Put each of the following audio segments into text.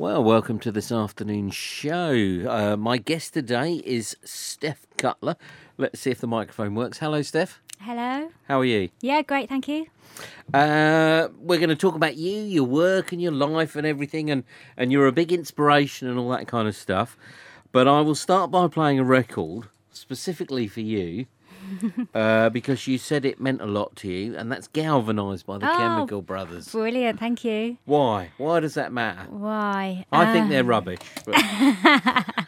Well, welcome to this afternoon's show. Uh, my guest today is Steph Cutler. Let's see if the microphone works. Hello, Steph. Hello. How are you? Yeah, great, thank you. Uh, we're going to talk about you, your work, and your life, and everything, and and you're a big inspiration and all that kind of stuff. But I will start by playing a record specifically for you. uh, because you said it meant a lot to you, and that's galvanised by the Oh, Chemical Brothers. Brilliant, thank you. Why? Why does that matter? Why? I think they're rubbish. But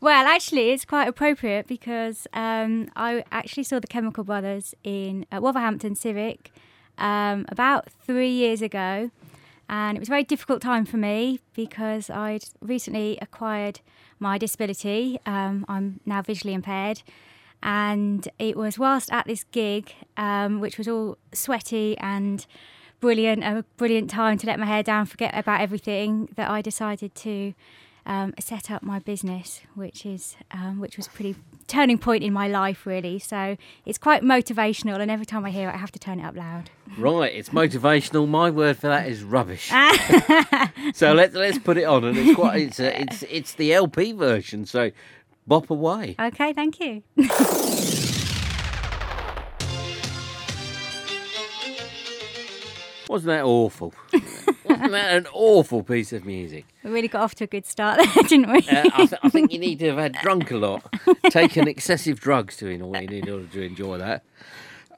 Well, actually, it's quite appropriate because um, I actually saw the Chemical Brothers in uh, Wolverhampton Civic um, about three years ago. And it was a very difficult time for me because I'd recently acquired my disability. Um, I'm now visually impaired. And it was whilst at this gig, um, which was all sweaty and brilliant, a brilliant time to let my hair down, forget about everything, that I decided to um, set up my business, which is um, which was a pretty turning point in my life, really. So it's quite motivational, and every time I hear it, I have to turn it up loud. Right, it's motivational. My word for that is rubbish. so let's let's put it on, and it's quite it's a, it's it's the LP version. So bop away. Okay, thank you. Wasn't that awful? Wasn't that an awful piece of music? We really got off to a good start there, didn't we? Uh, I, th- I think you need to have had drunk a lot, taken excessive drugs to in order, in order to enjoy that.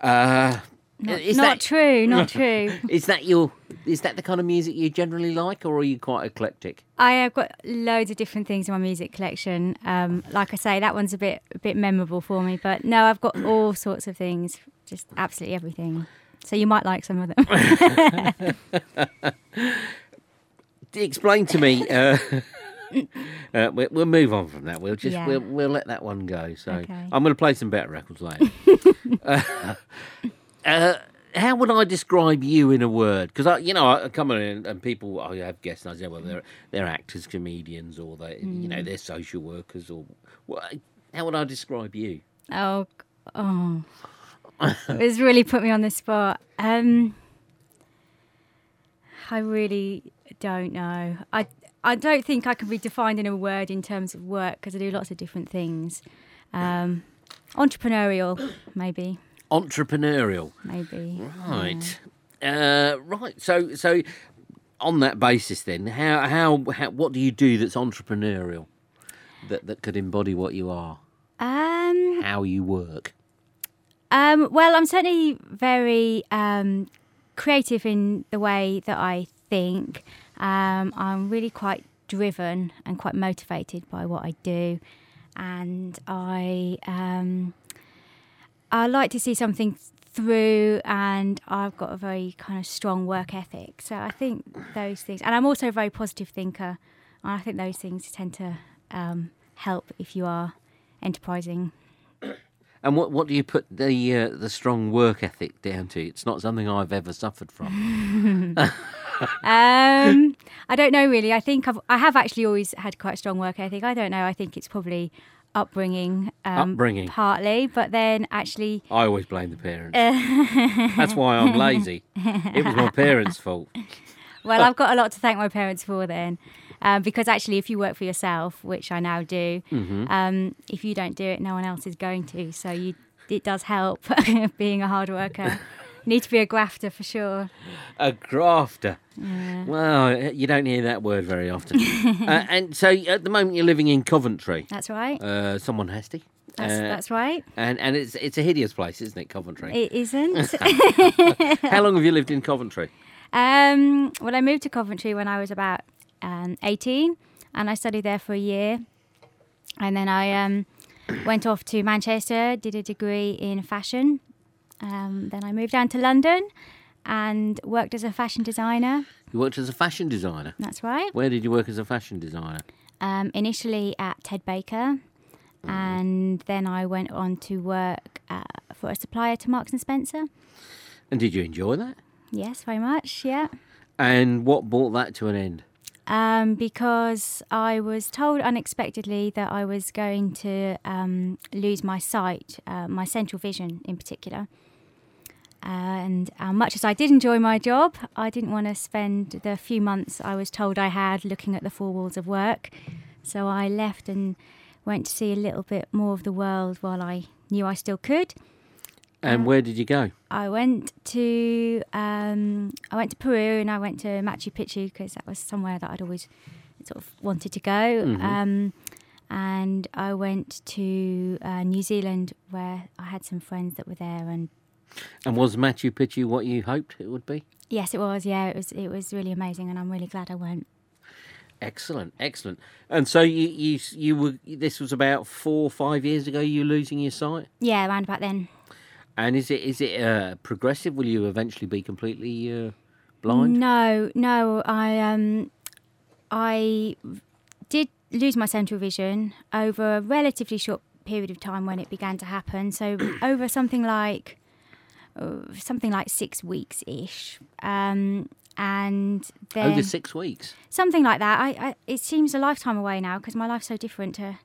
Uh, not is not that true, not true. is that your is that the kind of music you generally like, or are you quite eclectic? I have got loads of different things in my music collection. Um, like I say, that one's a bit a bit memorable for me. But no, I've got all sorts of things, just absolutely everything. So you might like some of them. explain to me. Uh, uh, we, we'll move on from that. We'll just Yeah. we'll we'll let that one go. So Okay. I'm going to play some better records later. uh, uh, how would I describe you in a word? Because I, you know, I come in and, people I have guests and I say, well, they're they're actors, comedians, or they, you know, they're social workers, or what, how would I describe you? Oh, oh. it's really put me on the spot. Um, I really don't know. I I don't think I can be defined in a word in terms of work because I do lots of different things. Um, entrepreneurial, maybe, Entrepreneurial. maybe. Right. Uh, right. So so on that basis then, how, how how what do you do that's entrepreneurial? That that could embody what you are, Um, how you work. Um, well, I'm certainly very um, creative in the way that I think. Um, I'm really quite driven and quite motivated by what I do, and I um, I like to see something through, and I've got a very kind of strong work ethic. So I think those things, and I'm also a very positive thinker, and I think those things tend to um, help if you are enterprising. And what what do you put the uh, the strong work ethic down to? It's not something I've ever suffered from. Um, I don't know really. I think I've, I have actually always had quite a strong work ethic. I don't know. I think it's probably upbringing, um, Upbringing. partly, but then actually, I always blame the parents. That's why I'm lazy. It was my parents' fault. well, I've got a lot to thank my parents for then, um, because actually, if you work for yourself, which I now do, Mm-hmm. um, if you don't do it, no one else is going to. So you, it does help being a hard worker. Need to be a grafter for sure. A grafter. Well, you don't hear that word very often. uh, and so at the moment you're living in Coventry. That's right. Uh, someone has to. That's, Uh, that's right. And and it's it's a hideous place, isn't it, Coventry? It isn't. How long have you lived in Coventry? Um, well, I moved to Coventry when I was about um, 18 and I studied there for a year. And then I um, went off to Manchester, did a degree in fashion. Um, then I moved down to London and worked as a fashion designer. You worked as a fashion designer. That's right. Where did you work as a fashion designer? Um, initially at Ted Baker. And then I went on to work uh, for a supplier to Marks and Spencer. And did you enjoy that? Yes, very much. Yeah. And what brought that to an end? um, because I was told unexpectedly that I was going to um, lose my sight, uh, my central vision in particular. And uh, much as I did enjoy my job, I didn't want to spend the few months I was told I had looking at the four walls of work. So I left and went to see a little bit more of the world while I knew I still could. And Uh, where did you go? I went to um, I went to Peru and I went to Machu Picchu because that was somewhere that I'd always sort of wanted to go. Mhm. Um, and I went to uh, New Zealand where I had some friends that were there. And And was Machu Picchu what you hoped it would be? yes, it was. Yeah, it was. It was really amazing, and I'm really glad I went. Excellent, excellent. And so you you you were this was about four or five years ago. You losing your sight, Yeah, around about then. and is it is it uh, progressive? Will you eventually be completely uh, blind? No, no. I um, I did lose my central vision over a relatively short period of time when it began to happen. So over something like uh, something like six weeks ish. Um, and then Over six weeks. something like that. I, I it seems a lifetime away now because my life's so different to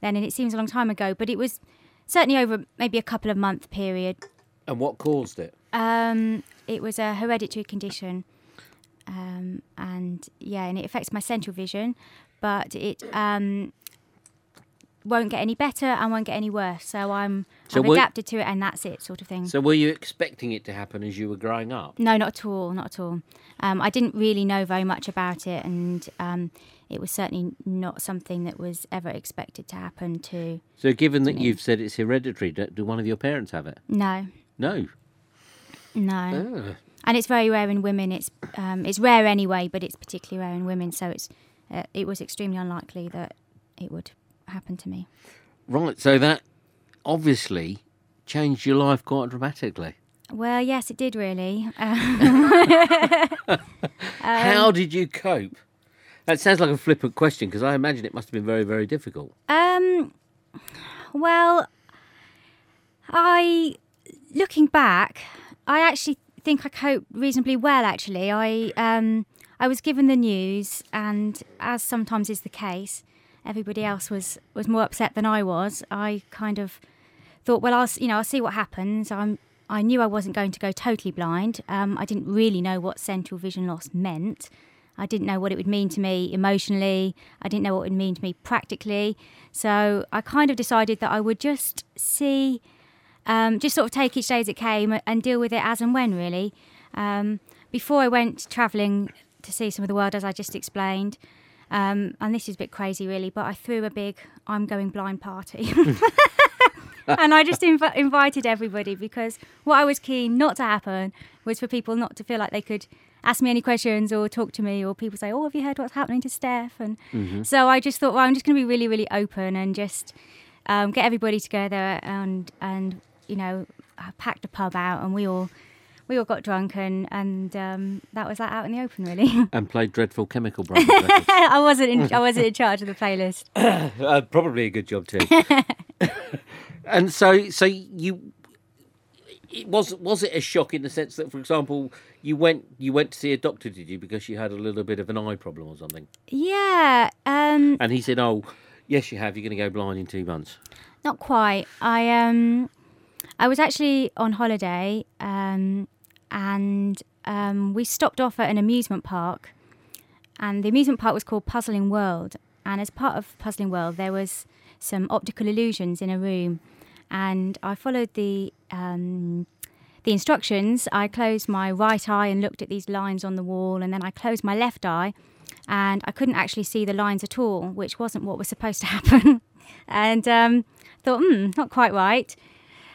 then, and it seems a long time ago. But it was certainly over maybe a couple of month period. And what caused it? Um, it was a hereditary condition, um, and yeah, and it affects my central vision, but it um, won't get any better and won't get any worse. So I'm So I've adapted to it, and that's it, sort of thing. So were you expecting it to happen as you were growing up? No, not at all, not at all. Um, I didn't really know very much about it, and um, it was certainly not something that was ever expected to happen to. So given that me. you've said it's hereditary, do, do one of your parents have it? No, No. no. Ah. and it's very rare in women. It's um, it's rare anyway, but it's particularly rare in women. So it's uh, it was extremely unlikely that it would happen to me. Right. So that obviously changed your life quite dramatically. Well, yes, it did really. Uh, How did you cope? That sounds like a flippant question because I imagine it must have been very, very difficult. um, well, I looking back, I actually think I coped reasonably well. Actually, I um, I was given the news, and as sometimes is the case, everybody else was was more upset than I was. I kind of thought, well, I'll you know I'll see what happens. I'm I knew I wasn't going to go totally blind. Um, I didn't really know what central vision loss meant. I didn't know what it would mean to me emotionally. I didn't know what it would mean to me practically. So I kind of decided that I would just see, um, just sort of take each day as it came and deal with it as and when, really. Um, before I went travelling to see some of the world, as I just explained, um, and this is a bit crazy, really, but I threw a big I'm going blind party. and I just inv- invited everybody because what I was keen not to happen was for people not to feel like they could ask me any questions or talk to me or people say, "Oh, have you heard what's happening to Steph?" And so I just thought, well, I'm just going to be really, really open and just um, get everybody together and and you know I packed a pub out and we all we all got drunk and and um, that was that out in the open really. And played Dreadful Chemical Brothers. I wasn't in, I wasn't in charge of the playlist. uh, probably a good job too. And so, so you. It was was it a shock in the sense that, for example, you went you went to see a doctor, did you, because you had a little bit of an eye problem or something? Yeah. Um, And he said, "Oh, yes, you have. You're going to go blind in two months." Not quite. I um, I was actually on holiday, um, and um, we stopped off at an amusement park, and the amusement park was called Puzzling World. And as part of Puzzling World, there was some optical illusions in a room, and I followed the um, the instructions. I closed my right eye and looked at these lines on the wall, and then I closed my left eye, and I couldn't actually see the lines at all, which wasn't what was supposed to happen. and um, thought, hmm, not quite right.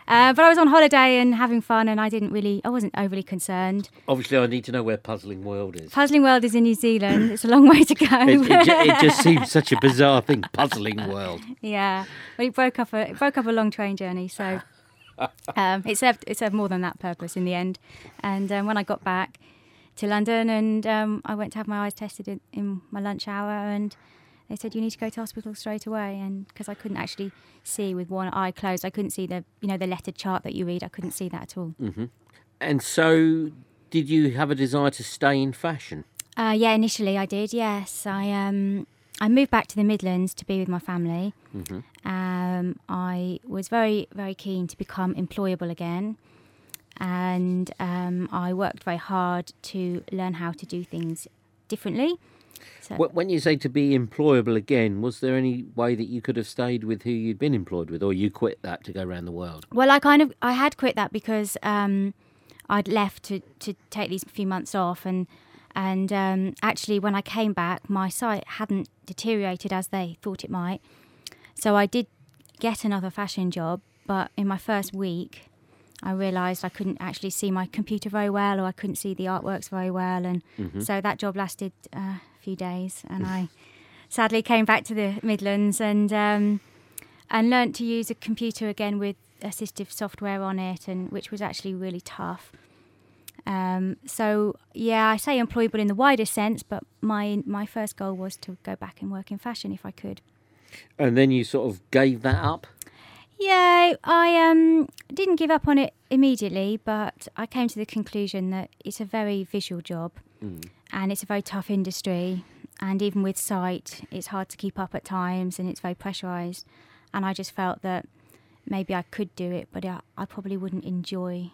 Uh, but I was on holiday and having fun, and I didn't really, I wasn't overly concerned. Obviously, I need to know where Puzzling World is. Puzzling World is in New Zealand. It's a long way to go. It, it, ju- it just seems such a bizarre thing, Puzzling World. yeah, well, it broke up a it broke up a long train journey, so um, it served it served more than that purpose in the end. And um, when I got back to London, and um, I went to have my eyes tested in, in my lunch hour, and they said you need to go to hospital straight away. And because I couldn't actually see with one eye closed, I couldn't see the you know the lettered chart that you read. I couldn't see that at all. And so, did you have a desire to stay in fashion? Uh, yeah, initially I did. Yes, I um I moved back to the Midlands to be with my family. Um, I was very very keen to become employable again, and um, I worked very hard to learn how to do things differently. So, When you say to be employable again, was there any way that you could have stayed with who you'd been employed with, or you quit that to go around the world? well, I kind of I had quit that because um, I'd left to, to take these few months off, and and um, actually when I came back, my sight hadn't deteriorated as they thought it might. So I did get another fashion job, but in my first week, I realised I couldn't actually see my computer very well, or I couldn't see the artworks very well, and so that job lasted uh, few days, and I sadly came back to the Midlands and um, and learnt to use a computer again with assistive software on it, and which was actually really tough. Um, so yeah, I say employable in the wider sense, but my my first goal was to go back and work in fashion if I could. And then you sort of gave that up. Yeah, I um didn't give up on it immediately, but I came to the conclusion that it's a very visual job, and it's a very tough industry, and even with sight, it's hard to keep up at times, and it's very pressurized. And I just felt that maybe I could do it, but I, I probably wouldn't enjoy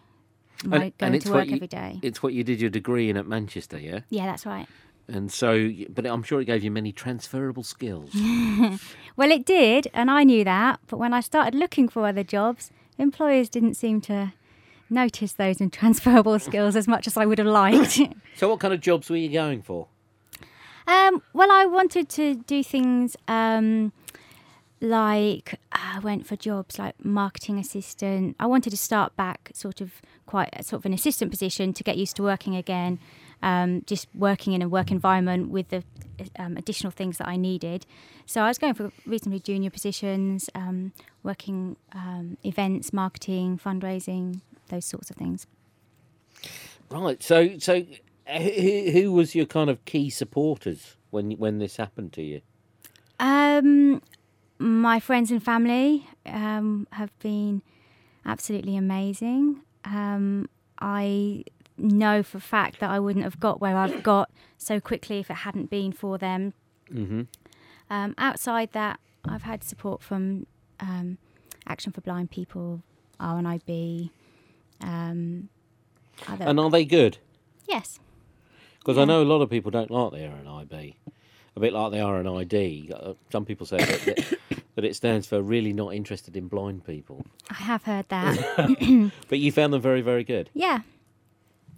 my going to work you, every day. It's what you did your degree in at Manchester, yeah. yeah, that's right. And so, but I'm sure it gave you many transferable skills. Well, it did, and I knew that. But when I started looking for other jobs, employers didn't seem to notice those and transferable skills as much as I would have liked. so, what kind of jobs were you going for? um, well, I wanted to do things um, like I went for jobs like marketing assistant. I wanted to start back, sort of quite sort of an assistant position to get used to working again. Um, just working in a work environment with the um, additional things that I needed. So I was going for reasonably junior positions, um, working um, events, marketing, fundraising, those sorts of things. Right. So, so who, who was your kind of key supporters when when this happened to you? Um, my friends and family um, have been absolutely amazing. Um, I know for a fact that I wouldn't have got where I've got so quickly if it hadn't been for them. Mm-hmm. Um, outside that, I've had support from um, Action for Blind People, RNIB. Um, other, And are they good? yes, Because I know a lot of people don't like the RNIB, a bit like the RNID. Uh, Some people say that, that, that it stands for really not interested in blind people. I have heard that. But you found them very, very good. yeah.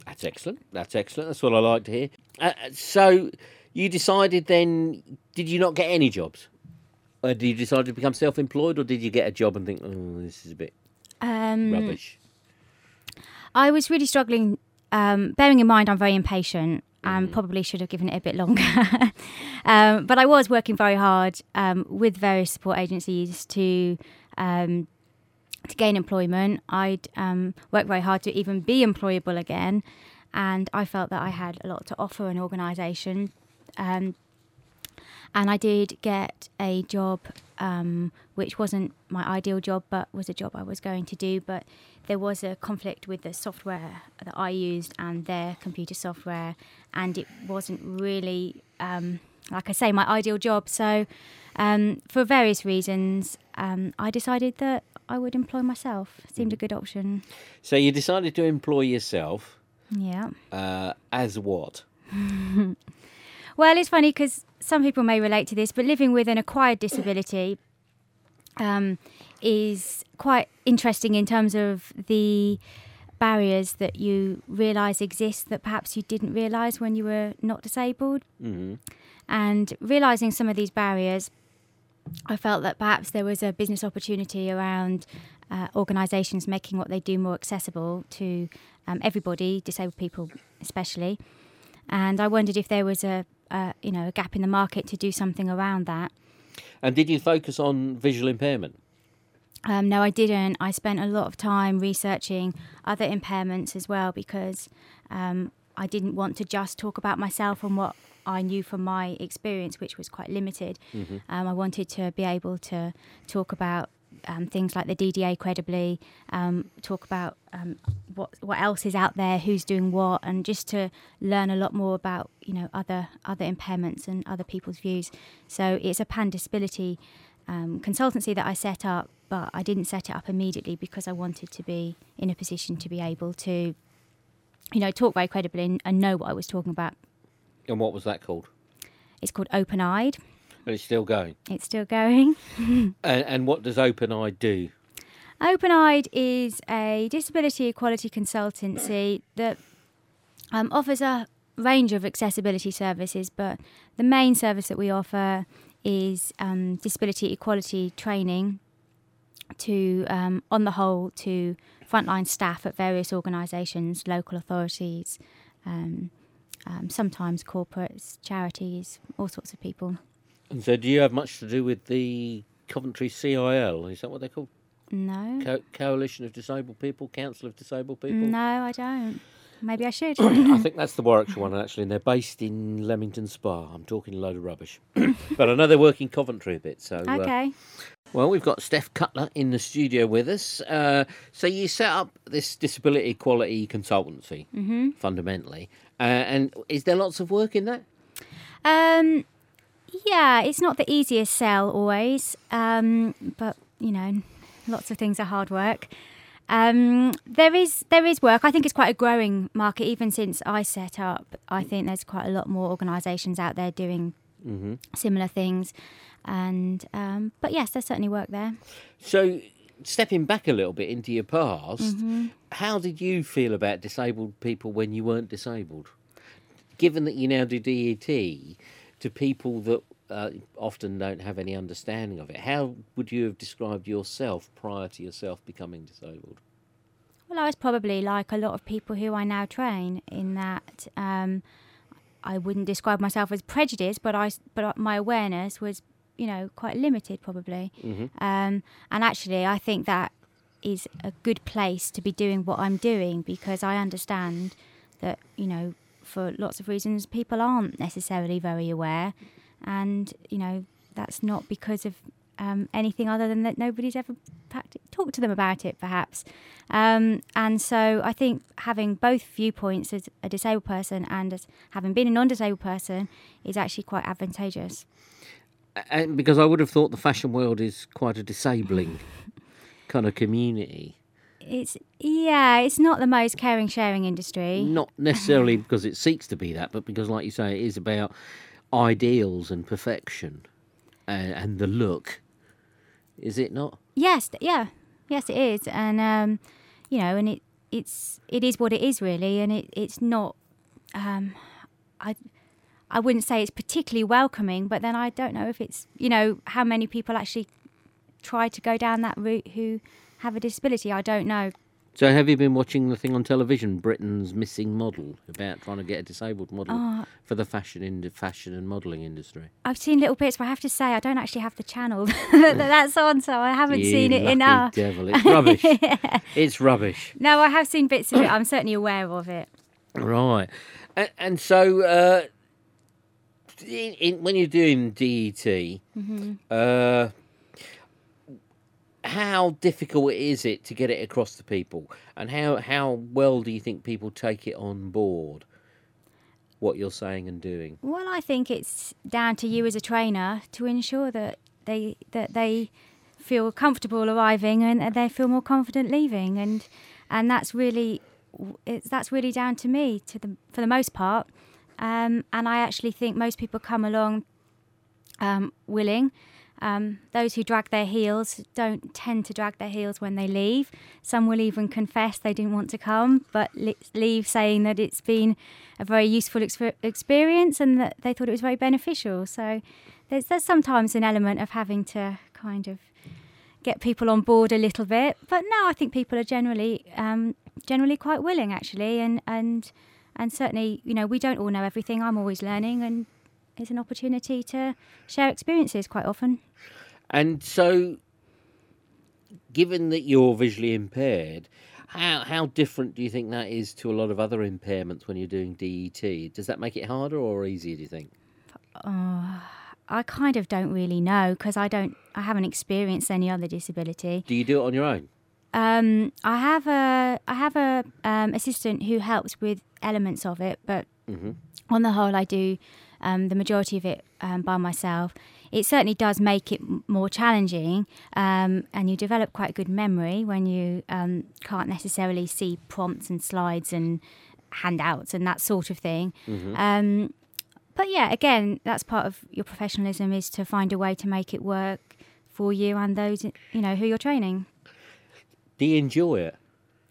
That's excellent. That's excellent. That's what I like to hear. Uh, uh, so you decided then, did you not get any jobs? Uh, did you decide to become self employed or did you get a job and think, oh, this is a bit Um, rubbish? I was really struggling, um, bearing in mind I'm very impatient and probably should have given it a bit longer. um, but I was working very hard um, with various support agencies to um, to gain employment. I'd um, worked very hard to even be employable again, and I felt that I had a lot to offer an organisation. And I did get a job, um, which wasn't my ideal job, but was a job I was going to do. But there was a conflict with the software that I used and their computer software, and it wasn't really, um, like I say, my ideal job. So, um, for various reasons, um, I decided that I would employ myself. Seemed a good option. So you decided to employ yourself Yeah. uh, as what? Well, it's funny because some people may relate to this, but living with an acquired disability um, is quite interesting in terms of the barriers that you realise exist that perhaps you didn't realise when you were not disabled. hmm And realising some of these barriers, I felt that perhaps there was a business opportunity around uh, organisations making what they do more accessible to um, everybody, disabled people especially. And I wondered if there was a, a you know a gap in the market to do something around that. And did you focus on visual impairment? Um, no, I didn't. I spent a lot of time researching other impairments as well because um, I didn't want to just talk about myself and what I knew from my experience, which was quite limited. Um, I wanted to be able to talk about um, things like the DDA credibly, um, talk about um, what what else is out there, who's doing what, and just to learn a lot more about you know other other impairments and other people's views. So it's a pan disability um, consultancy that I set up, but I didn't set it up immediately because I wanted to be in a position to be able to, you know, talk very credibly and, and know what I was talking about. And what was that called? It's called Open Eyed. And it's still going. It's still going. And, and what does Open Eye do? Open Eyed is a disability equality consultancy that um, offers a range of accessibility services, but the main service that we offer is um, disability equality training to, um, on the whole, to frontline staff at various organisations, local authorities, um, um, sometimes corporates, charities, all sorts of people. And so, do you have much to do with the Coventry CIL? Is that what they're called? No, Co- Coalition of Disabled People, Council of Disabled People. no, I don't. Maybe I should. I think that's the Warwickshire one actually, and they're based in Leamington Spa. I'm talking a load of rubbish, but I know they work in Coventry a bit. So, uh, okay. well, we've got Steph Cutler in the studio with us. Uh, so you set up this disability equality consultancy, hmm fundamentally, uh, and is there lots of work in that? Um, yeah, it's not the easiest sell always, um, but you know, lots of things are hard work. Um, there is there is work. I think it's quite a growing market. Even since I set up, I think there's quite a lot more organisations out there doing hmm similar things. And um, but yes, there's certainly work there. So, stepping back a little bit into your past, Mm-hmm. how did you feel about disabled people when you weren't disabled? Given that you now do DET to people that uh, often don't have any understanding of it, how would you have described yourself prior to yourself becoming disabled? Well, I was probably like a lot of people who I now train in that um, I wouldn't describe myself as prejudiced, but I but my awareness was you know quite limited probably. hmm Um, and actually, I think that is a good place to be doing what I'm doing because I understand that you know for lots of reasons people aren't necessarily very aware, and you know that's not because of um, anything other than that nobody's ever talked to them about it, perhaps. Um, and so I think having both viewpoints as a disabled person and as having been a non-disabled person is actually quite advantageous. And because I would have thought the fashion world is quite a disabling kind of community. It's yeah, it's not the most caring sharing industry. Not necessarily because it seeks to be that, but because, like you say, it is about ideals and perfection and, and the look. Is it not? Yes, yeah, yes, it is, and um, you know, and it it's it is what it is really, and it it's not. Um, I I wouldn't say it's particularly welcoming, but then I don't know if it's you know how many people actually try to go down that route who have a disability. I don't know. So, have you been watching the thing on television, Britain's Missing Model, about trying to get a disabled model Oh, for the fashion in fashion and modelling industry? I've seen little bits, but I have to say I don't actually have the channel that that's on, so I haven't You seen it enough. Devil, it's rubbish. it's rubbish. No, I have seen bits of it. I'm certainly aware of it. Right, and, and so uh, in, in, when you're doing DET, uh, how difficult is it to get it across to people, and how how well do you think people take it on board? What you're saying and doing. Well, I think it's down to you as a trainer to ensure that they that they feel comfortable arriving and they feel more confident leaving, and and that's really it's that's really down to me to the for the most part. Um, and I actually think most people come along um, willing. Um, those who drag their heels don't tend to drag their heels when they leave. Some will even confess they didn't want to come, but leave saying that it's been a very useful exper- experience and that they thought it was very beneficial. So there's, there's sometimes an element of having to kind of get people on board a little bit. But now I think people are generally um, generally quite willing actually, and and and certainly you know we don't all know everything. I'm always learning, and it's an opportunity to share experiences quite often. And so, given that you're visually impaired, how how different do you think that is to a lot of other impairments when you're doing DET? Does that make it harder or easier? Do you think? Oh, I kind of don't really know because I don't, I haven't experienced any other disability. Do you do it on your own? Um, I have a, I have a um, assistant who helps with elements of it, but hmm on the whole, I do um, the majority of it um, by myself, it certainly does make it m- more challenging. Um, and you develop quite good memory when you um, can't necessarily see prompts and slides and handouts and that sort of thing. Um, but yeah, again, that's part of your professionalism is to find a way to make it work for you and those you know who you're training. Do you enjoy it?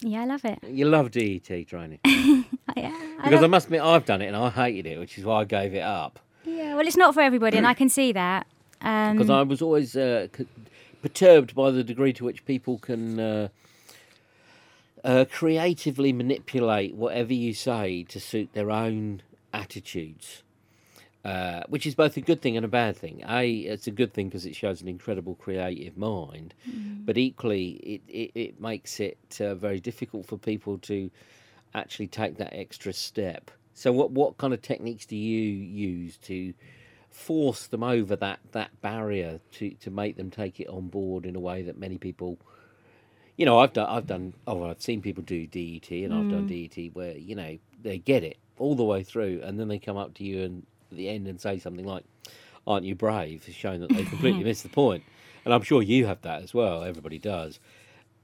Yeah, I love it. You love DET training Yeah, I because I love- must admit I've done it and I hated it, which is why I gave it up. yeah. Well, it's not for everybody, and I can see that. Um, because I was always uh, c- perturbed by the degree to which people can uh, uh, creatively manipulate whatever you say to suit their own attitudes. Uh, which is both a good thing and a bad thing. A, it's a good thing because it shows an incredible creative mind, but equally, it, it, it makes it uh, very difficult for people to actually take that extra step. So, what, what kind of techniques do you use to force them over that, that barrier to, to make them take it on board in a way that many people you know, I've done, I've done, oh, I've seen people do DET, and I've done DET where you know they get it all the way through, and then they come up to you and at the end and say something like, "Aren't you brave?" showing that they completely missed the point. And I'm sure you have that as well. Everybody does.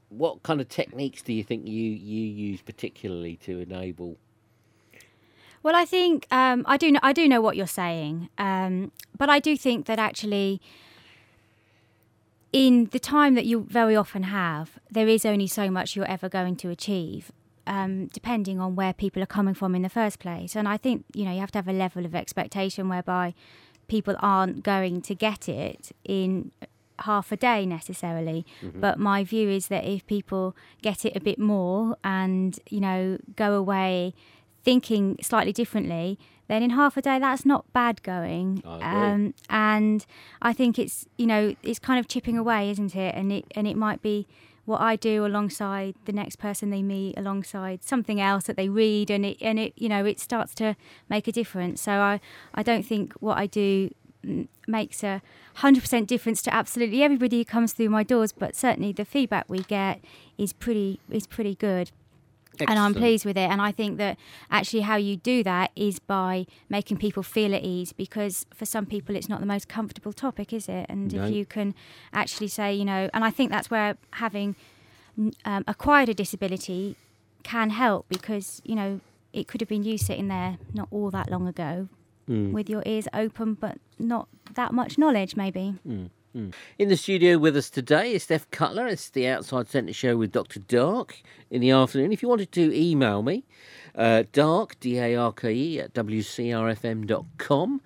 What kind of techniques do you think you you use particularly to enable? Well, I think um, I do. Know, I do know what you're saying, um, but I do think that actually, in the time that you very often have, there is only so much you're ever going to achieve, um, depending on where people are coming from in the first place. And I think you know you have to have a level of expectation whereby people aren't going to get it in half a day necessarily. But my view is that if people get it a bit more and you know go away thinking slightly differently then in half a day that's not bad going. I um, and i think it's you know it's kind of chipping away isn't it? And it and it might be what i do alongside the next person they meet alongside something else that they read and it and it you know it starts to make a difference. So i i don't think what i do mm, makes a 100% difference to absolutely everybody who comes through my doors but certainly the feedback we get is pretty is pretty good and I'm pleased with it. And I think that actually how you do that is by making people feel at ease because for some people it's not the most comfortable topic, is it? And No. if you can actually say, you know, and I think that's where having um, acquired a disability can help because, you know, it could have been you sitting there not all that long ago Mm. with your ears open but not that much knowledge maybe. In the studio with us today is Steph Cutler. It's the Outside Centre show with Dr. Darke in the afternoon. If you wanted to email me, uh, Darke, D A R K E, at wcrfm.com,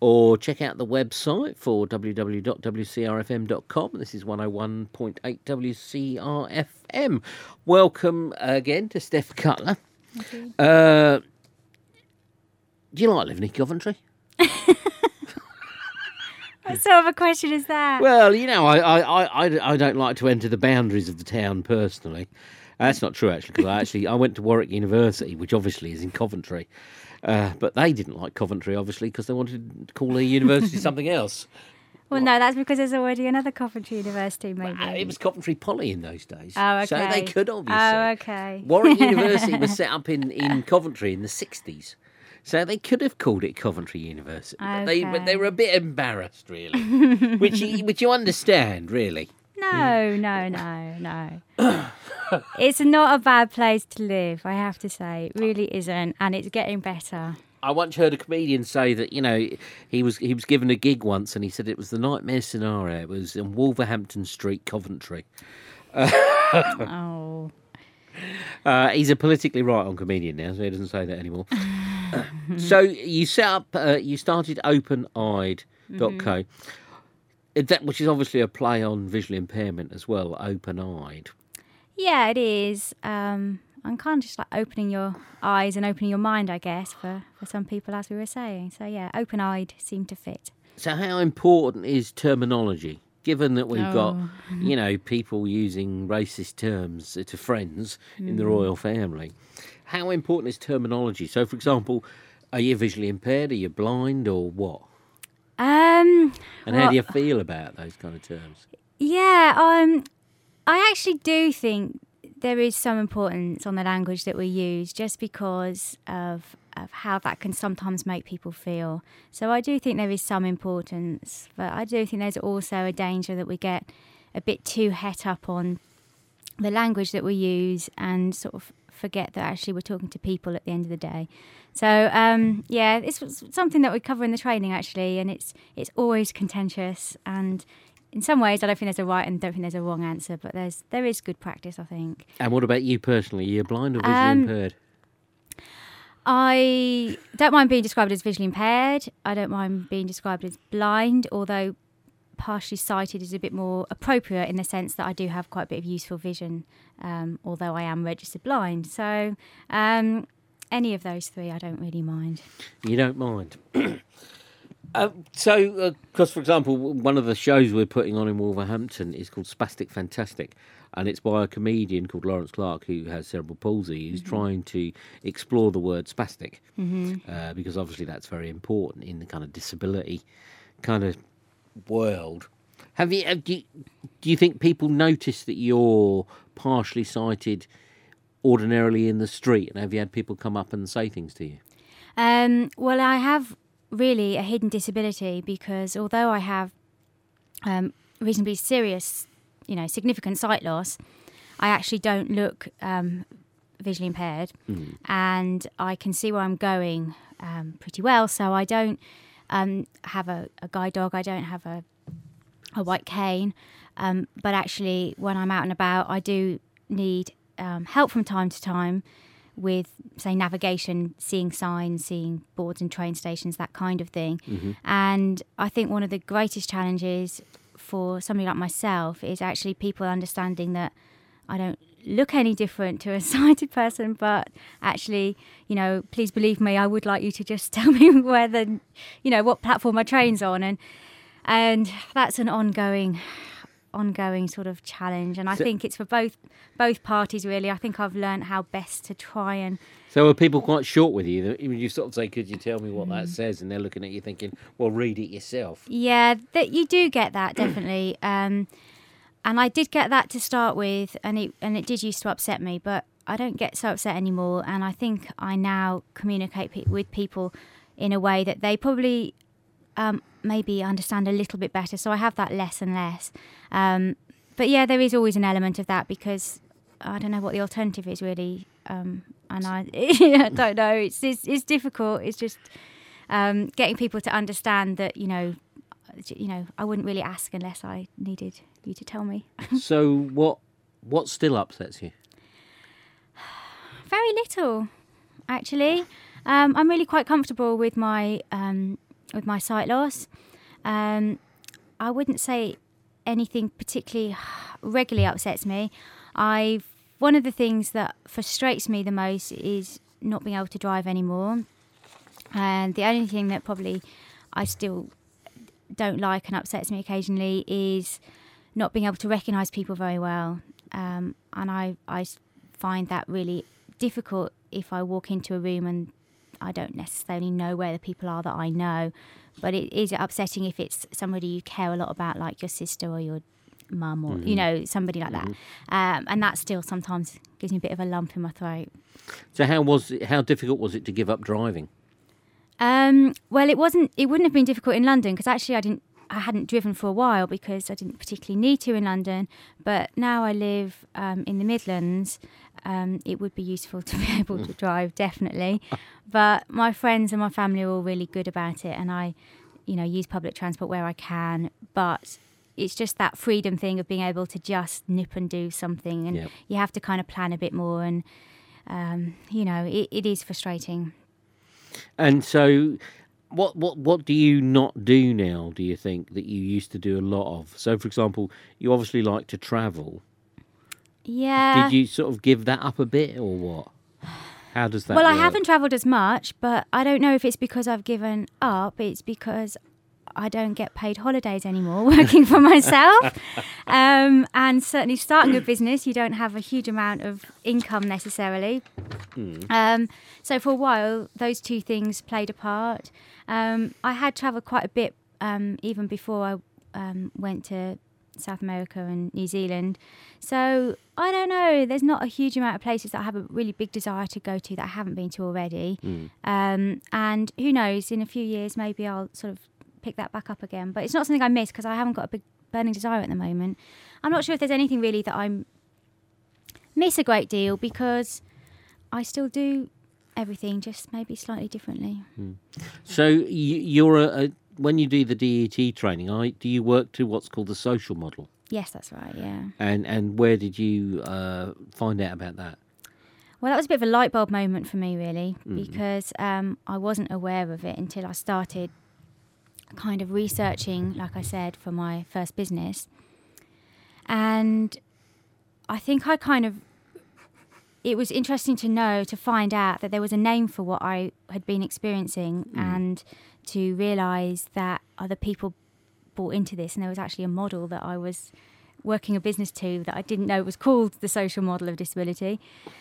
or check out the website for www.wcrfm.com. This is 101.8 WCRFM. Welcome again to Steph Cutler. Uh, do you like living in Coventry? What sort of a question is that? Well, you know, I, I, I, I- don't like to enter the boundaries of the town personally. That's not true, actually, because I actually I went to Warwick University, which obviously is in Coventry, uh, but they didn't like Coventry, obviously, because they wanted to call their university something else. well, no, that's because there's already another Coventry University, maybe. Uh, It was Coventry Poly in those days, Oh, so they could obviously. Oh, okay. Warwick University was set up in, in Coventry in the sixties. So they could have called it Coventry University, but, they, but they were a bit embarrassed, really, which you, which you understand, really. No, no, no, no. it's not a bad place to live, I have to say. It really isn't, and it's getting better. I once heard a comedian say that you know he was he was given a gig once and he said it was the nightmare scenario. It was in Wolverhampton Street, Coventry. Oh, Uh, he's a politically right on comedian now, so he doesn't say that anymore. so you set up, uh, you started OpenEyed.co, uh, that which is obviously a play on visual impairment as well. Open-eyed. yeah, it is. Um, I'm kind of just like opening your eyes and opening your mind, I guess, for, for some people, as we were saying. So, yeah, open eyed seemed to fit. So how important is terminology? Given that we've got, Oh. you know, people using racist terms to friends in Mm. the royal family, how important is terminology? So, for example, are you visually impaired? Are you blind, or what? Um, And how do you feel about those kind of terms? Yeah, um, I actually do think there is some importance on the language that we use, just because of of how that can sometimes make people feel. So I do think there is some importance, but I do think there's also a danger that we get a bit too het up on the language that we use and sort of forget that actually we're talking to people at the end of the day. So um, yeah, it's something that we cover in the training actually, and it's it's always contentious. And in some ways, I don't think there's a right and don't think there's a wrong answer, but there's there is good practice, I think. And what about you personally? You're you blind or visually Um, impaired? I don't mind being described as visually impaired. I don't mind being described as blind, although partially sighted is a bit more appropriate in the sense that I do have quite a bit of useful vision, um, although I am registered blind. So, um, any of those three, I don't really mind. You don't mind. uh, so, because for example, one of the shows we're putting on in Wolverhampton is called Spastic Fantastic, and it's by a comedian called Laurence Clark who has cerebral palsy, who's trying to explore the word spastic, uh, because obviously that's very important in the kind of disability kind of world. Have you, have, do you do you think people notice that you're partially sighted ordinarily in the street, and have you had people come up and say things to you? Um, well, I have really a hidden disability because although I have um, reasonably serious, you know, significant sight loss, I actually don't look um, visually impaired, and I can see where I'm going um, pretty well. So I don't um, have a, a guide dog. I don't have a a white cane, um, but actually, when I'm out and about, I do need um, help from time to time with, say, navigation, seeing signs, seeing boards and train stations, that kind of thing. And I think one of the greatest challenges for somebody like myself is actually people understanding that I don't look any different to a sighted person, but actually, you know, please believe me, I would like you to just tell me where the, you know, what platform my train's on, and and that's an ongoing, ongoing sort of challenge. And I So- think it's for both both parties really. I think I've learned how best to try and So are people quite short with you? You sort of say, "Could you tell me what that says?" And they're looking at you thinking, "Well, read it yourself." Yeah, that you do get that definitely. Um, and I did get that to start with, and it and it did used to upset me, but I don't get so upset anymore. And I think I now communicate pe- with people in a way that they probably um, maybe understand a little bit better. So I have that less and less. Um, but yeah, there is always an element of that because I don't know what the alternative is really, um, and I, I don't know. It's, it's it's difficult. It's just um, getting people to understand that you know, you know, I wouldn't really ask unless I needed you to tell me. so what? What still upsets you? Very little, actually. Um, I'm really quite comfortable with my um, with my sight loss. Um, I wouldn't say anything particularly regularly upsets me. I one of the things that frustrates me the most is not being able to drive anymore, and the only thing that probably I still don't like and upsets me occasionally is not being able to recognise people very well. Um, and I find that really difficult if I walk into a room and I don't necessarily know where the people are that I know. But it is upsetting if it's somebody you care a lot about, like your sister or your mum or, you know, somebody like that. Um, and that still sometimes gives me a bit of a lump in my throat. So how was it, how difficult was it to give up driving? Um, well, it wasn't. It wouldn't have been difficult in London because actually I didn't. I hadn't driven for a while because I didn't particularly need to in London. But now I live um, in the Midlands. Um, it would be useful to be able to drive, definitely. But my friends and my family are all really good about it, and I, you know, use public transport where I can. But it's just that freedom thing of being able to just nip and do something, and Yep. you have to kind of plan a bit more. And um, you know, it, it is frustrating. And so, what what what do you not do now? Do you think that you used to do a lot of? So, for example, you obviously like to travel. Yeah. Did you sort of give that up a bit, or what? How does that? Well, I haven't travelled as much, but I don't know if it's because I've given up. It's because I don't get paid holidays anymore working for myself. um, and certainly starting a business, you don't have a huge amount of income necessarily. Um, so for a while, those two things played a part. Um, I had travelled quite a bit um, even before I um, went to South America and New Zealand. So I don't know. There's not a huge amount of places that I have a really big desire to go to that I haven't been to already. Mm. Um, and who knows? In a few years, maybe I'll sort of pick that back up again. But it's not something I miss because I haven't got a big burning desire at the moment. I'm not sure if there's anything really that I miss a great deal because I still do everything, just maybe slightly differently. So you, you're a, a when you do the DET training, I, do you work to what's called the social model? Yes, that's right. Yeah. And and where did you uh, find out about that? Well, that was a bit of a light bulb moment for me, really, because um, I wasn't aware of it until I started kind of researching, like I said, for my first business. And I think I kind of, it was interesting to know, to find out that there was a name for what I had been experiencing and to realize that other people bought into this and there was actually a model that I was working a business to that I didn't know was called the social model of disability.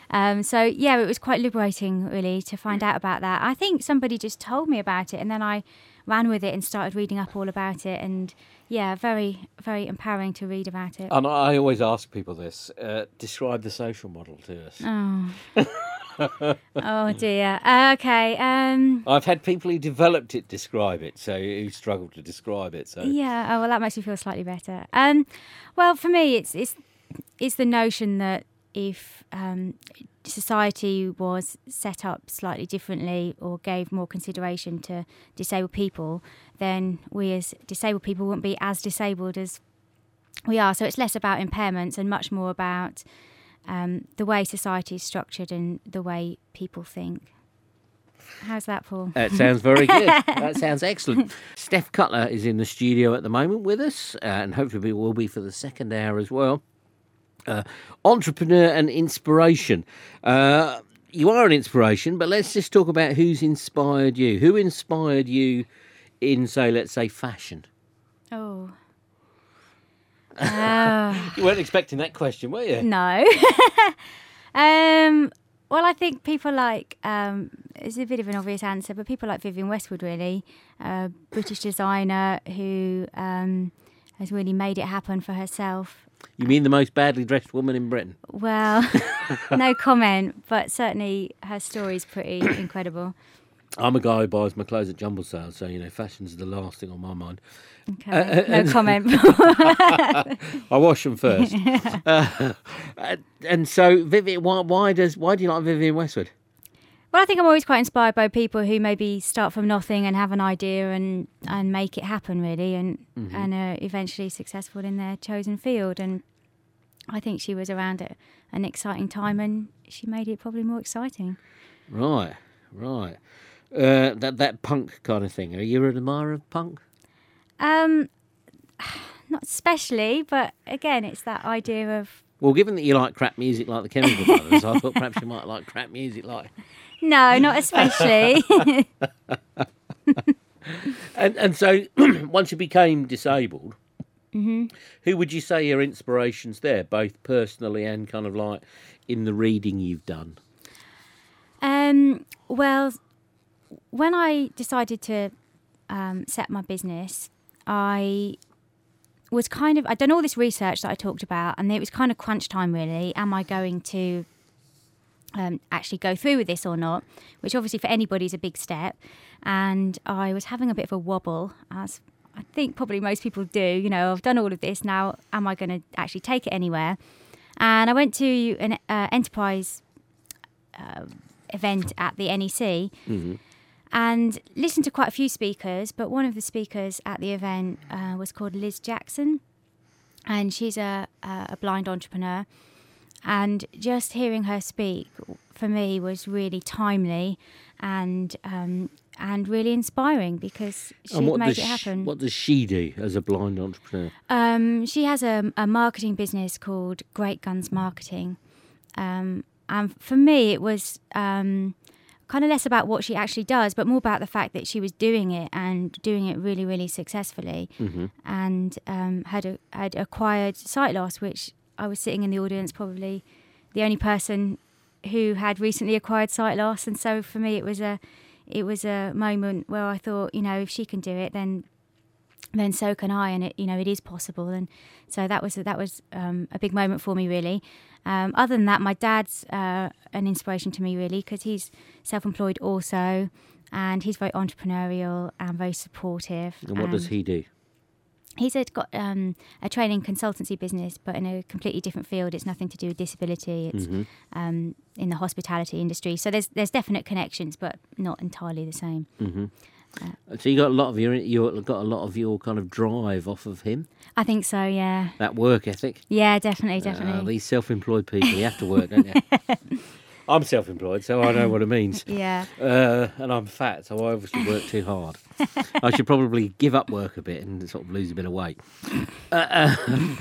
Um, so yeah, it was quite liberating really to find out about that. I think somebody just told me about it, and then I ran with it and started reading up all about it. And yeah, very very empowering to read about it. And I always ask people this: uh, describe the social model to us. Oh, oh dear. Uh, okay. Um, I've had people who developed it describe it, so who struggle to describe it. So Yeah. Oh well, that makes me feel slightly better. Um, well, for me, it's it's it's the notion that if um, society was set up slightly differently or gave more consideration to disabled people, then we as disabled people wouldn't be as disabled as we are. So it's less about impairments and much more about um, the way society is structured and the way people think. How's that, Paul? That sounds very good. that sounds excellent. Steph Cutler is in the studio at the moment with us, uh, and hopefully we will be for the second hour as well. Uh, entrepreneur and inspiration. Uh, you are an inspiration, but let's just talk about who's inspired you. Who inspired you in, say, let's say, fashion? Oh. Oh. You weren't expecting that question, were you? No. um, well, I think people like um, it's a bit of an obvious answer, but people like Vivienne Westwood, really, a British designer who um, has really made it happen for herself. You mean the most badly dressed woman in Britain? Well, no comment, but certainly her story's pretty incredible. I'm a guy who buys my clothes at jumble sales, so you know, fashion's the last thing on my mind. Okay, no comment. I wash them first. uh, and so, Vivienne, why, why does why do you like Vivienne Westwood? Well, I think I'm always quite inspired by people who maybe start from nothing and have an idea and, and make it happen, really, and and are eventually successful in their chosen field. And I think she was around at an exciting time, and she made it probably more exciting. Right, right. Uh, that that punk kind of thing. Are you an admirer of punk? Um, not especially, but again, it's that idea of Well, given that you like crap music like the Chemical Brothers, I thought perhaps you might like crap music like. No, not especially. And and so, once you became disabled, Mm-hmm. who would you say your inspirations there, both personally and kind of like in the reading you've done? Um, well, when I decided to um, set my business, I was kind of I'd done all this research that I talked about, and it was kind of crunch time. Really, am I going to um, actually go through with this or not? Which obviously for anybody is a big step. And I was having a bit of a wobble, as I think probably most people do. You know, I've done all of this now. Am I going to actually take it anywhere? And I went to an uh, enterprise uh, event at the NEC and listened to quite a few speakers. But one of the speakers at the event uh, was called Liz Jackson, and she's a a blind entrepreneur. And just hearing her speak for me was really timely and um, and really inspiring because she made it happen. what does she do as a blind entrepreneur? Um, she has a, a marketing business called Great Guns Marketing. Um, and for me, it was um, kind of less about what she actually does, but more about the fact that she was doing it and doing it really, really successfully. And um, had, a, had acquired sight loss, which I was sitting in the audience, probably the only person who had recently acquired sight loss. And so for me, it was a it was a moment where I thought, you know, if she can do it, then then so can I, and it you know it is possible. And so that was that was um, a big moment for me, really. Um, other than that, my dad's uh, an inspiration to me, really, because he's self-employed also, and he's very entrepreneurial and very supportive. And what does he do? He's had got um, a training consultancy business, but in a completely different field. It's nothing to do with disability. It's Mhm. um, in the hospitality industry. So there's there's definite connections, but not entirely the same. hmm So you got a lot of your you got a lot of your kind of drive off of him, I think so. Yeah. that work ethic. Yeah. Definitely. Uh, Definitely. these self-employed people, you have to work, don't you? I'm self-employed, so I know what it means. yeah. Uh, and I'm fat, so I obviously work too hard. I should probably give up work a bit and sort of lose a bit of weight. Uh, uh,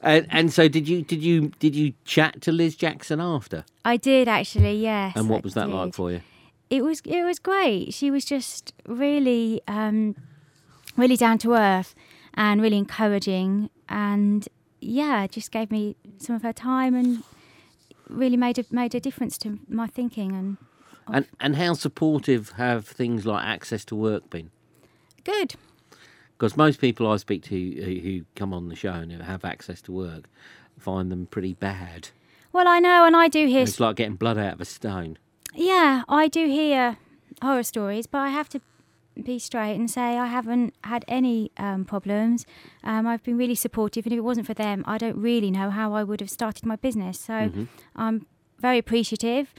and, and so, did you did you did you chat to Liz Jackson after? I did actually. Yes. And I what was that like for you? it was it was great. She was just really um, really down to earth and really encouraging, and yeah, just gave me some of her time and really made a made a difference to my thinking and And and how supportive have things like access to work been? good. Because most people I speak to who, who come on the show and who have access to work find them pretty bad. Well, I know, and I do hear It's like getting blood out of a stone. Yeah, I do hear horror stories, but I have to be straight and say I haven't had any um, problems. Um, I've been really supportive, and if it wasn't for them, I don't really know how I would have started my business. So Mhm. I'm very appreciative.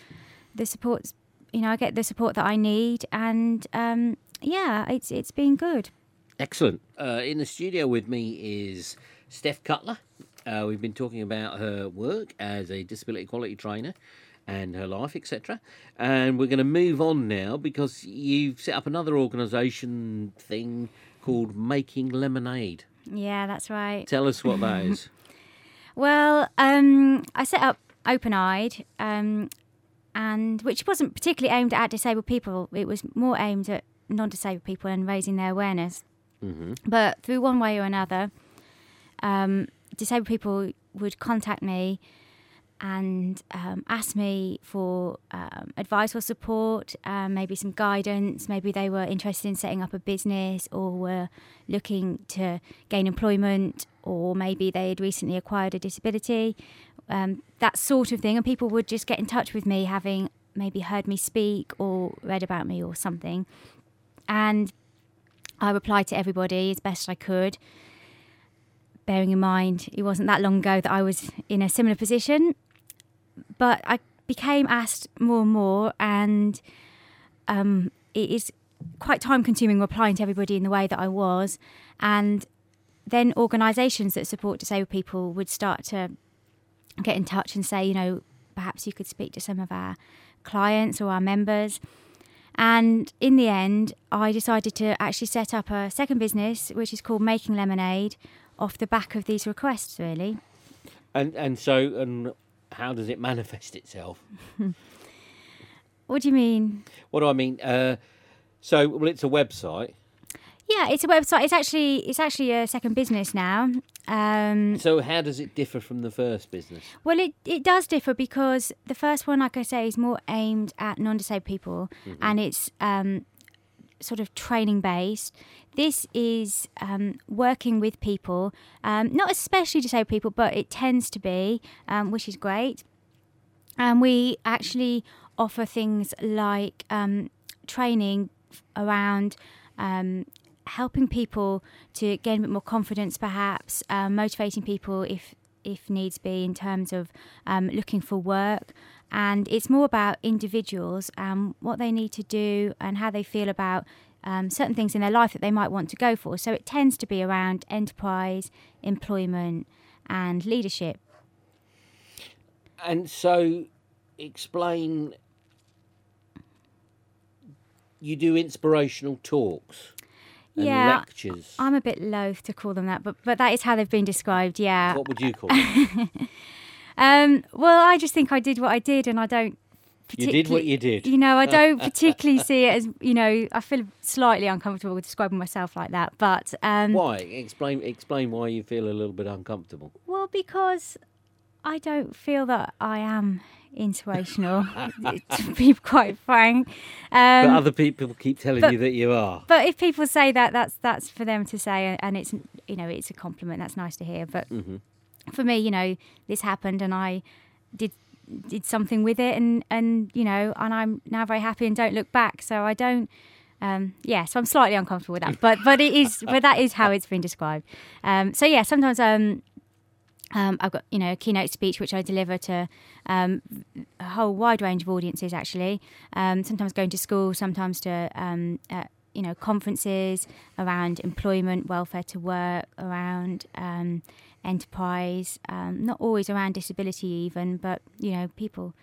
The support's, you know, I get the support that I need, and um, yeah, it's it's been good. Excellent. Uh, in the studio with me is Steph Cutler. Uh, we've been talking about her work as a disability equality trainer and her life, etc. And we're going to move on now because you've set up another organisation thing called Making Lemonade. Yeah, that's right. Tell us what that is. Well, um, I set up Open Eyed, um, and which wasn't particularly aimed at disabled people. It was more aimed at non-disabled people and raising their awareness. hmm But through one way or another, um, disabled people would contact me and um, ask me for um, advice or support, um, maybe some guidance. Maybe they were interested in setting up a business or were looking to gain employment, or maybe they had recently acquired a disability, um, that sort of thing. And people would just get in touch with me, having maybe heard me speak or read about me or something. And I replied to everybody as best I could, bearing in mind it wasn't that long ago that I was in a similar position. But I became asked more and more, and um, it is quite time consuming replying to everybody in the way that I was. And then organisations that support disabled people would start to get in touch and say, you know, perhaps you could speak to some of our clients or our members. And in the end, I decided to actually set up a second business, which is called Making Lemonade, off the back of these requests, really. And and so and how does it manifest itself? What do you mean? What do I mean? Uh, so well, it's a website. Yeah, it's a website. It's actually it's actually a second business now. Um, So how does it differ from the first business? well, it, it does differ because the first one, like I say, is more aimed at non-disabled people, and it's um, sort of training based. This is um, working with people, um, not especially disabled people, but it tends to be, um, which is great. And we actually offer things like um, training around um, helping people to gain a bit more confidence, perhaps um, motivating people if if needs be in terms of um, looking for work. And it's more about individuals and what they need to do and how they feel about um, certain things in their life that they might want to go for. So it tends to be around enterprise, employment, and leadership. And so, explain. You do inspirational talks and Yeah, lectures. I'm a bit loath to call them that, but but that is how they've been described. Yeah. What would you call them? Um, well, I just think I did what I did, and I don't. you did what you did. You know, I don't particularly see it as you know. I feel slightly uncomfortable with describing myself like that, but um, Why? Explain. Explain why you feel a little bit uncomfortable. well, because I don't feel that I am inspirational, to be quite frank. Um, but other people keep telling but- you that you are. but if people say that, that's that's for them to say, and it's you know it's a compliment. That's nice to hear. But hmm for me, you know, this happened, and I did did something with it, and and you know, and I'm now very happy and don't look back. So I don't. Um, yeah, so I'm slightly uncomfortable with that, but but it is, but that is how it's been described. Um, so yeah, sometimes um, um, I've got you know a keynote speech which I deliver to um, a whole wide range of audiences actually. Um, sometimes going to school, sometimes to um, uh, you know conferences around employment, welfare to work, around um, enterprise. Um, not always around disability even, but you know people.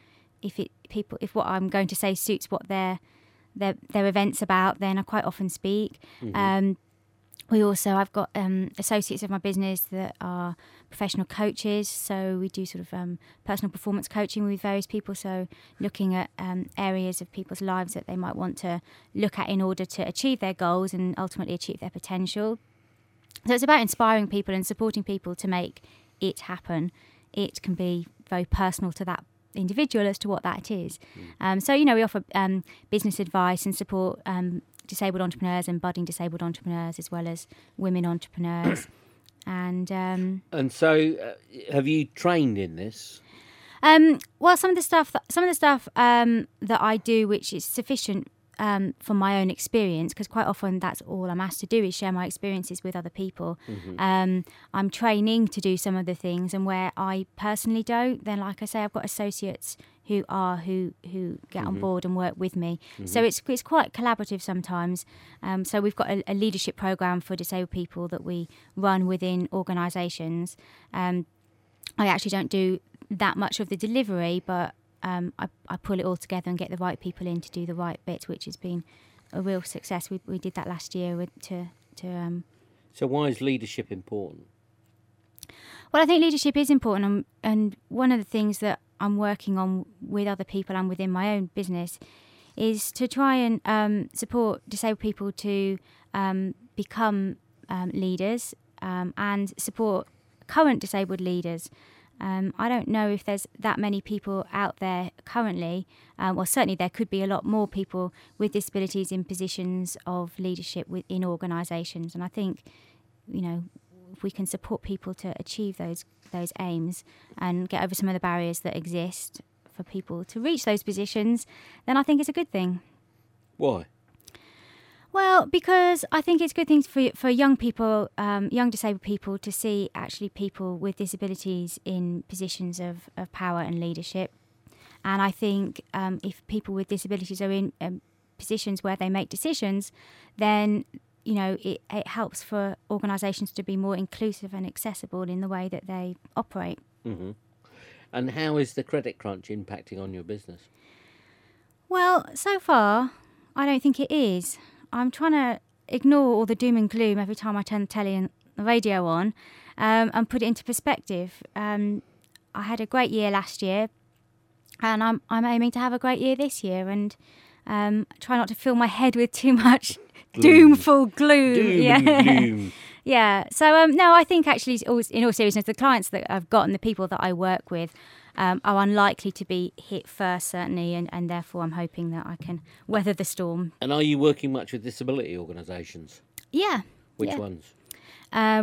If it people if what I'm going to say suits what their their their events about, then I quite often speak. Um, we also I've got um, associates of my business that are professional coaches, so we do sort of um, personal performance coaching with various people. So looking at um, areas of people's lives that they might want to look at in order to achieve their goals and ultimately achieve their potential. So it's about inspiring people and supporting people to make it happen. It can be very personal to that individual as to what that is. Um, so, you know, we offer um, business advice and support um, disabled entrepreneurs and budding disabled entrepreneurs as well as women entrepreneurs. and um, And so, uh, have you trained in this? um, well, some of the stuff, that, some of the stuff um, that I do, which is sufficient um, from my own experience, because quite often that's all I'm asked to do is share my experiences with other people. Um, I'm training to do some of the things, and where I personally don't, then like I say, I've got associates who are who who get on board and work with me. So it's it's quite collaborative sometimes. Um, so we've got a, a leadership program for disabled people that we run within organisations. Um, I actually don't do that much of the delivery, but um, I, I pull it all together and get the right people in to do the right bit, which has been a real success. We, we did that last year with, to to um, So, why is leadership important? well, I think leadership is important, and, and one of the things that I'm working on with other people and within my own business is to try and um, support disabled people to um, become um, leaders um, and support current disabled leaders. Um, I don't know if there's that many people out there currently. Um, well, certainly there could be a lot more people with disabilities in positions of leadership within organisations, and I think, you know, if we can support people to achieve those those aims and get over some of the barriers that exist for people to reach those positions, then I think it's a good thing. Why? Well, because I think it's good things for for young people, um, young disabled people, to see actually people with disabilities in positions of, of power and leadership. And I think um, if people with disabilities are in um, positions where they make decisions, then you know it, it helps for organisations to be more inclusive and accessible in the way that they operate. hmm And how is the credit crunch impacting on your business? Well, so far, I don't think it is. I'm trying to ignore all the doom and gloom every time I turn the telly and the radio on um, and put it into perspective. Um, I had a great year last year, and I'm, I'm aiming to have a great year this year and um, try not to fill my head with too much Gloom. doomful gloom. Doom yeah. and gloom. Yeah. So um, no, I think actually, all- in all seriousness, the clients that I've got and the people that I work with um, are unlikely to be hit first, certainly, and, and therefore I'm hoping that I can weather the storm. And are you working much with disability organisations? Yeah. Which Yeah. ones? Um,